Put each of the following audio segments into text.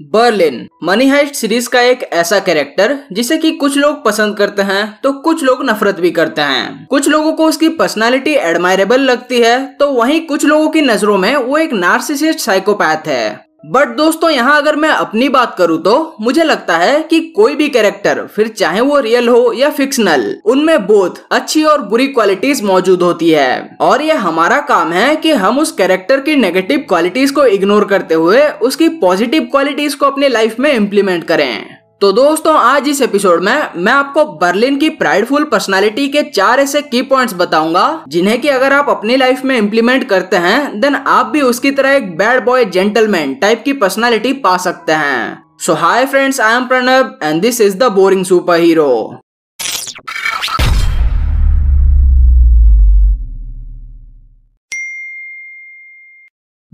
Berlin. Money heist series का एक ऐसा कैरेक्टर, जिसे कि कुछ लोग पसंद करते हैं तो कुछ लोग नफरत भी करते हैं। कुछ लोगों को उसकी पर्सनालिटी एडमायरेबल लगती है तो वहीं कुछ लोगों की नज़रों में वो एक नार्सिसिस्ट साइकोपैथ है। बट दोस्तों, यहाँ अगर मैं अपनी बात करूँ तो मुझे लगता है कि कोई भी कैरेक्टर फिर चाहे वो रियल हो या फिक्शनल उनमें बोथ अच्छी और बुरी क्वालिटीज मौजूद होती है। और ये हमारा काम है कि हम उस कैरेक्टर की नेगेटिव क्वालिटीज को इग्नोर करते हुए उसकी पॉजिटिव क्वालिटीज को अपने लाइफ में इम्प्लीमेंट करें। तो दोस्तों, आज इस एपिसोड में मैं आपको बर्लिन की प्राइडफुल पर्सनालिटी के चार ऐसे की पॉइंट्स बताऊँगा, जिन्हें कि अगर आप अपनी लाइफ में इम्प्लीमेंट करते हैं देन आप भी उसकी तरह एक बैड बॉय जेंटलमैन टाइप की पर्सनालिटी पा सकते हैं। So hi friends I am Pranab and this is the boring superhero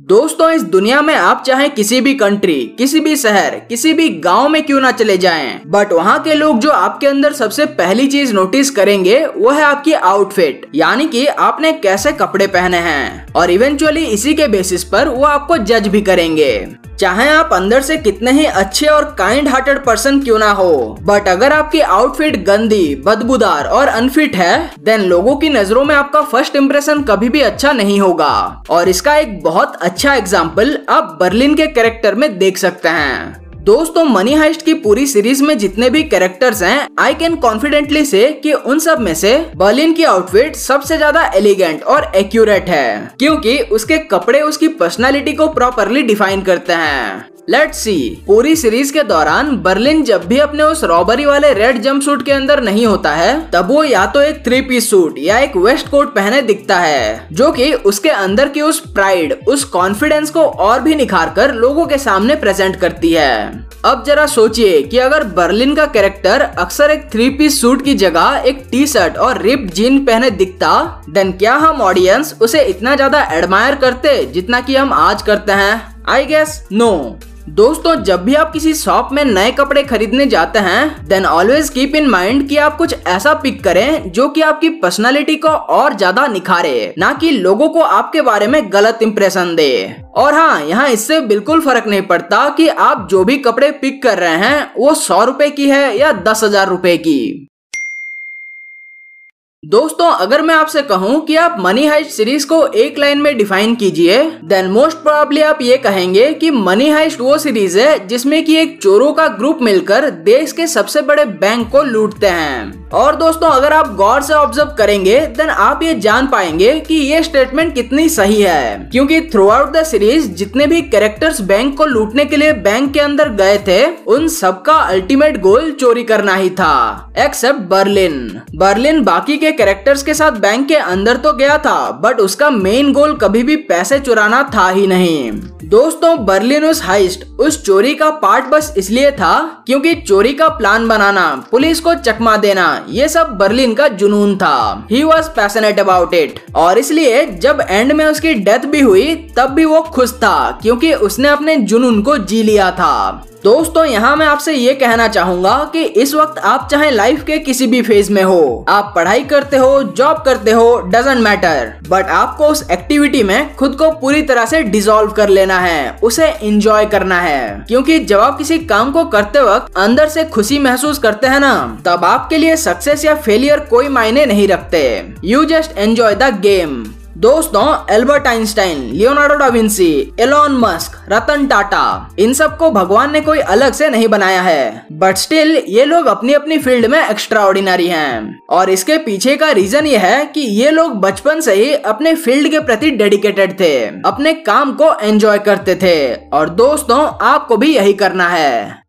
दोस्तों इस दुनिया में आप चाहे किसी भी कंट्री किसी भी शहर किसी भी गाँव में क्यों ना चले जाएँ, बट वहाँ के लोग जो आपके अंदर सबसे पहली चीज़ नोटिस करेंगे वो है आपकी आउटफिट यानी कि आपने कैसे कपड़े पहने हैं। और इवेंचुअली इसी के बेसिस पर वो आपको जज भी करेंगे। चाहे आप अंदर से कितने ही अच्छे और काइंड हार्टेड पर्सन क्यों ना हो बट अगर आपकी आउटफिट गंदी, बदबूदार और अनफिट है देन लोगों की नज़रों में आपका फ़र्स्ट इम्प्रेशन कभी भी अच्छा नहीं होगा। और इसका एक बहुत अच्छा एग्ज़ाम्पल आप बर्लिन के कैरेक्टर में देख सकते हैं। दोस्तों मनी हाइस्ट की पूरी सीरीज़ में जितने भी कैरेक्टर्स हैं आई कैन कॉन्फिडेंटली से कि उन सब में से बर्लिन की आउटफिट सबसे ज़्यादा एलिगेंट और एक्यूरेट है, क्योंकि उसके कपड़े उसकी पर्सनालिटी को प्रॉपरली डिफाइन करते हैं। लेट्स सी पूरी सीरीज़ के दौरान बर्लिन जब भी अपने उस रॉबरी वाले रेड जंप सूट के अंदर नहीं होता है, तब वो या तो एक थ्री पीस सूट या एक वेस्ट कोट पहने दिखता है, जो कि उसके अंदर की उस प्राइड उस कॉन्फिडेंस को और भी निखार कर लोगों के सामने प्रेजेंट करती है। अब जरा सोचिए कि अगर बर्लिन का कैरेक्टर अक्सर एक थ्री पीस सूट की जगह एक टी शर्ट और रिप जीन पहने दिखता देन क्या हम ऑडियंस उसे इतना ज़्यादा एडमायर करते जितना कि हम आज करते हैं? आई गेस नो दोस्तों, जब भी आप किसी शॉप में नए कपड़े खरीदने जाते हैं then always keep in mind कि आप कुछ ऐसा पिक करें जो कि आपकी पर्सनालिटी को और ज़्यादा निखारे, ना कि लोगों को आपके बारे में गलत इम्प्रेशन दे। और हाँ यहाँ इससे बिल्कुल फ़र्क नहीं पड़ता कि आप जो भी कपड़े पिक कर रहे हैं, वो सौ रुपए की है या दस हज़ार रुपए की। दोस्तों, अगर मैं आपसे कहूँ कि आप मनी हाइस्ट सीरीज़ को एक लाइन में डिफाइन कीजिए देन मोस्ट प्रोबेबली आप ये कहेंगे कि मनी हाइस्ट वो सीरीज़ है जिसमें कि एक चोरों का ग्रुप मिलकर देश के सबसे बड़े बैंक को लूटते हैं। और दोस्तों, अगर आप गौर से ऑब्ज़र्व करेंगे देन आप ये जान पाएँगे कि ये स्टेटमेंट कितनी सही है। क्योंकि थ्रू आउट द सीरीज़ जितने भी कैरेक्टर्स बैंक को लूटने के लिए बैंक के अंदर गए थे, उन सबका अल्टीमेट गोल चोरी करना ही था। एक्सेप्ट बर्लिन बर्लिन बाकी के कैरेक्टर्स के साथ बैंक के अंदर तो गया था बट उसका मेन गोल कभी भी पैसे चुराना था ही नहीं। दोस्तों बर्लिन उस हाइस्ट उस चोरी का पार्ट बस इसलिए था क्योंकि चोरी का प्लान बनाना, पुलिस को चकमा देना, ये सब बर्लिन का जुनून था। He was passionate about it और इसलिए जब एंड में उसकी डेथ भी हुई, तब भी वो खुश था, क्योंकि उसने अपने जुनून को जी लिया था। दोस्तों, यहाँ मैं आपसे ये कहना चाहूँगा कि इस वक्त आप चाहे लाइफ के किसी भी फ़ेज़ में हो, आप पढ़ाई करते हो जॉब करते हो डजेंट मैटर बट आपको उस एक्टिविटी में खुद को पूरी तरह से डिजोल्व कर लेना है, उसे इंजॉय करना है। क्योंकि जब आप किसी काम को करते वक्त अंदर से खुशी महसूस करते हैं ना, तब आपके लिए सक्सेस या फेलियर कोई मायने नहीं रखते। You just enjoy the game दोस्तों, Albert Einstein, Leonardo da Vinci Elon Musk, Ratan Tata, इन सबको भगवान ने कोई अलग से नहीं बनाया है। बट स्टिल ये लोग अपनी अपनी फ़ील्ड में एक्स्ट्रा ऑर्डिनरी हैं। और इसके पीछे का रीजन ये है कि ये लोग बचपन से ही अपने फ़ील्ड के प्रति डेडिकेटेड थे, अपने काम को एंजॉय करते थे। और दोस्तों, आपको भी यही करना है।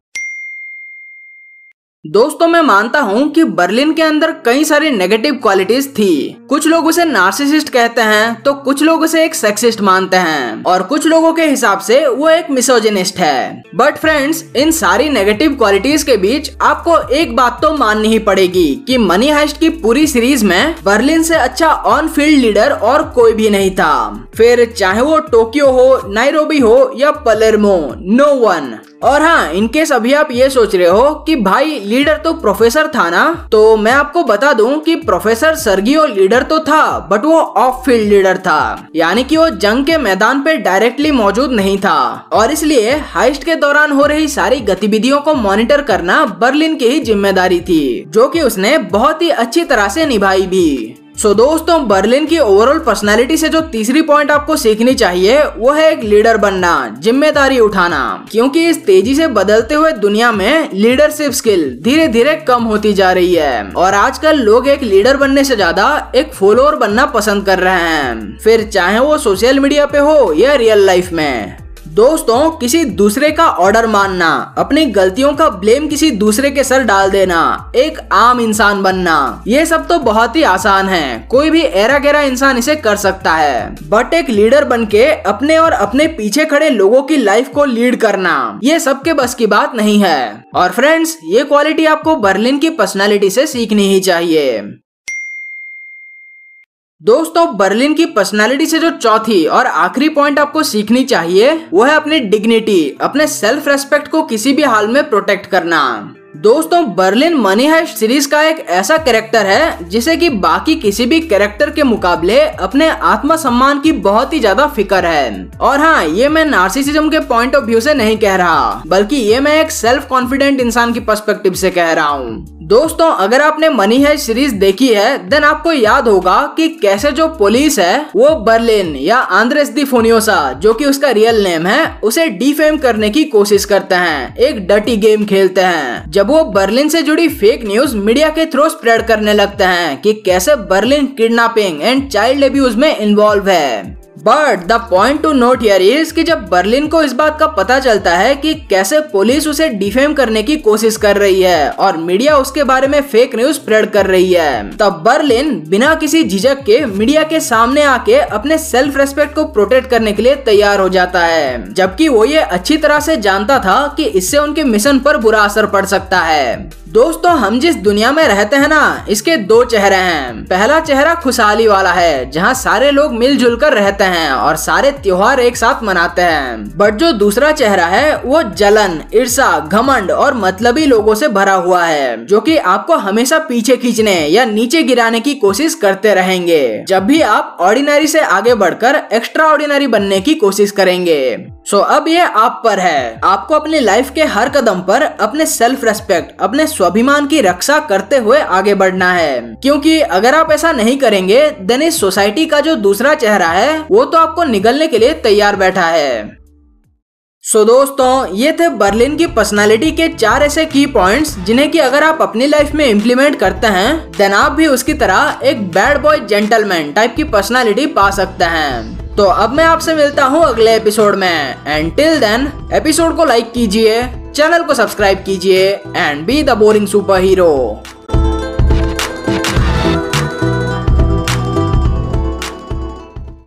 दोस्तों, मैं मानता हूँ कि बर्लिन के अंदर कई सारी नेगेटिव क्वालिटीज थी। कुछ लोग उसे नार्सिसिस्ट कहते हैं तो कुछ लोग उसे एक सेक्सिस्ट मानते हैं, और कुछ लोगों के हिसाब से वो एक मिसोजिनिस्ट है। बट फ्रेंड्स इन सारी नेगेटिव क्वालिटीज के बीच आपको एक बात तो माननी ही पड़ेगी कि मनी हाइस्ट की पूरी सीरीज़ में बर्लिन से अच्छा ऑन फ़ील्ड लीडर और कोई भी नहीं था। फिर चाहे वो टोक्यो हो नाइरोबी हो या पलेरमो नो वन और हाँ इनकेस अभी आप ये सोच रहे हो कि भाई लीडर तो प्रोफेसर था ना तो मैं आपको बता दूँ कि प्रोफेसर सर्गियो लीडर तो था बट वो ऑफ़ फ़ील्ड लीडर था। यानी कि वो जंग के मैदान पे डायरेक्टली मौजूद नहीं था। और इसलिए हाइस्ट के दौरान हो रही सारी गतिविधियों को मॉनिटर करना बर्लिन की ही ज़िम्मेदारी थी, जो कि उसने बहुत ही अच्छी तरह से निभाई भी। सो so, दोस्तों बर्लिन की ओवरऑल पर्सनालिटी से जो तीसरी पॉइंट आपको सीखनी चाहिए वो है एक लीडर बनना ज़िम्मेदारी उठाना। क्योंकि इस तेज़ी से बदलते हुए दुनिया में लीडरशिप स्किल धीरे धीरे कम होती जा रही है। और आजकल लोग एक लीडर बनने से ज़्यादा एक फॉलोअर बनना पसंद कर रहे हैं। फिर चाहे वो सोशल मीडिया पे हो या रियल लाइफ में। दोस्तों, किसी दूसरे का ऑर्डर मानना, अपनी गलतियों का ब्लेम किसी दूसरे के सर डाल देना, एक आम इंसान बनना, ये सब तो बहुत ही आसान है। कोई भी एरा गेरा इंसान इसे कर सकता है। बट एक लीडर बन के अपने और अपने पीछे खड़े लोगों की लाइफ को लीड करना, ये सबके बस की बात नहीं है। और फ्रेंड्स ये क्वालिटी आपको बर्लिन की पर्सनैलिटी से सीखनी ही चाहिए। दोस्तों, बर्लिन की पर्सनालिटी से जो चौथी और आखिरी पॉइंट आपको सीखनी चाहिए, वो है अपनी डिग्निटी अपने सेल्फ रेस्पेक्ट को किसी भी हाल में प्रोटेक्ट करना। दोस्तों, बर्लिन मनी हाइस्ट सीरीज़ का एक ऐसा कैरेक्टर है, जिसे कि बाकी किसी भी कैरेक्टर के मुकाबले अपने आत्म सम्मान की बहुत ही ज़्यादा फ़िक्र है। और हाँ ये मैं नार्सिसिज्म के पॉइंट ऑफ़ व्यू से नहीं कह रहा, बल्कि ये मैं एक सेल्फ कॉन्फिडेंट इंसान की पर्सपेक्टिव से कह रहा हूँ। दोस्तों, अगर आपने मनी है सीरीज़ देखी है देन आपको याद होगा कि कैसे जो पुलिस है, वो बर्लिन या आंद्रेस दी फोनियोसा जो कि उसका रियल नेम है, उसे डिफेम करने की कोशिश करते हैं। एक डटी गेम खेलते हैं। जब वो बर्लिन से जुड़ी फेक न्यूज़ मीडिया के थ्रू स्प्रेड करने लगते हैं कि कैसे Berlin kidnapping and child abuse में इन्वॉल्व है। But the point to note here is कि जब बर्लिन को इस बात का पता चलता है कि कैसे पुलिस उसे डिफेम करने की कोशिश कर रही है और मीडिया उसके बारे में फेक न्यूज़ स्प्रेड कर रही है, तब बर्लिन बिना किसी झिझक के मीडिया के सामने आके अपने सेल्फ रेस्पेक्ट को प्रोटेक्ट करने के लिए तैयार हो जाता है। जबकि वो ये अच्छी तरह से जानता था कि इससे उनके मिशन पर बुरा असर पड़ सकता है। दोस्तों, हम जिस दुनिया में रहते हैं ना, इसके दो चेहरे हैं। पहला चेहरा खुशहाली वाला है, जहाँ सारे लोग मिलजुल कर रहते हैं और सारे त्योहार एक साथ मनाते हैं। बट जो दूसरा चेहरा है, वो जलन ईर्षा घमंड और मतलबी लोगों से भरा हुआ है, जो कि आपको हमेशा पीछे खींचने या नीचे गिराने की कोशिश करते रहेंगे। जब भी आप ऑर्डिनरी से आगे बढ़कर एक्स्ट्रा ऑर्डिनरी बनने की कोशिश करेंगे। सो so, अब ये आप पर है। आपको अपनी लाइफ के हर कदम पर अपने सेल्फ रेस्पेक्ट अपने स्वाभिमान की रक्षा करते हुए आगे बढ़ना है। क्योंकि अगर आप ऐसा नहीं करेंगे देन इस सोसाइटी का जो दूसरा चेहरा है वो तो आपको निगलने के लिए तैयार बैठा है। सो so, दोस्तों ये थे बर्लिन की पर्सनालिटी के चार ऐसे की पॉइंट्स जिन्हें कि अगर आप अपनी लाइफ में इम्प्लीमेंट करते हैं देन आप भी उसकी तरह एक बैड बॉय जेंटलमैन टाइप की पर्सनालिटी पा सकते हैं। तो अब मैं आपसे मिलता हूँ अगले एपिसोड में। एंड टिल देन एपिसोड को लाइक कीजिए चैनल को सब्सक्राइब कीजिए and be the boring superhero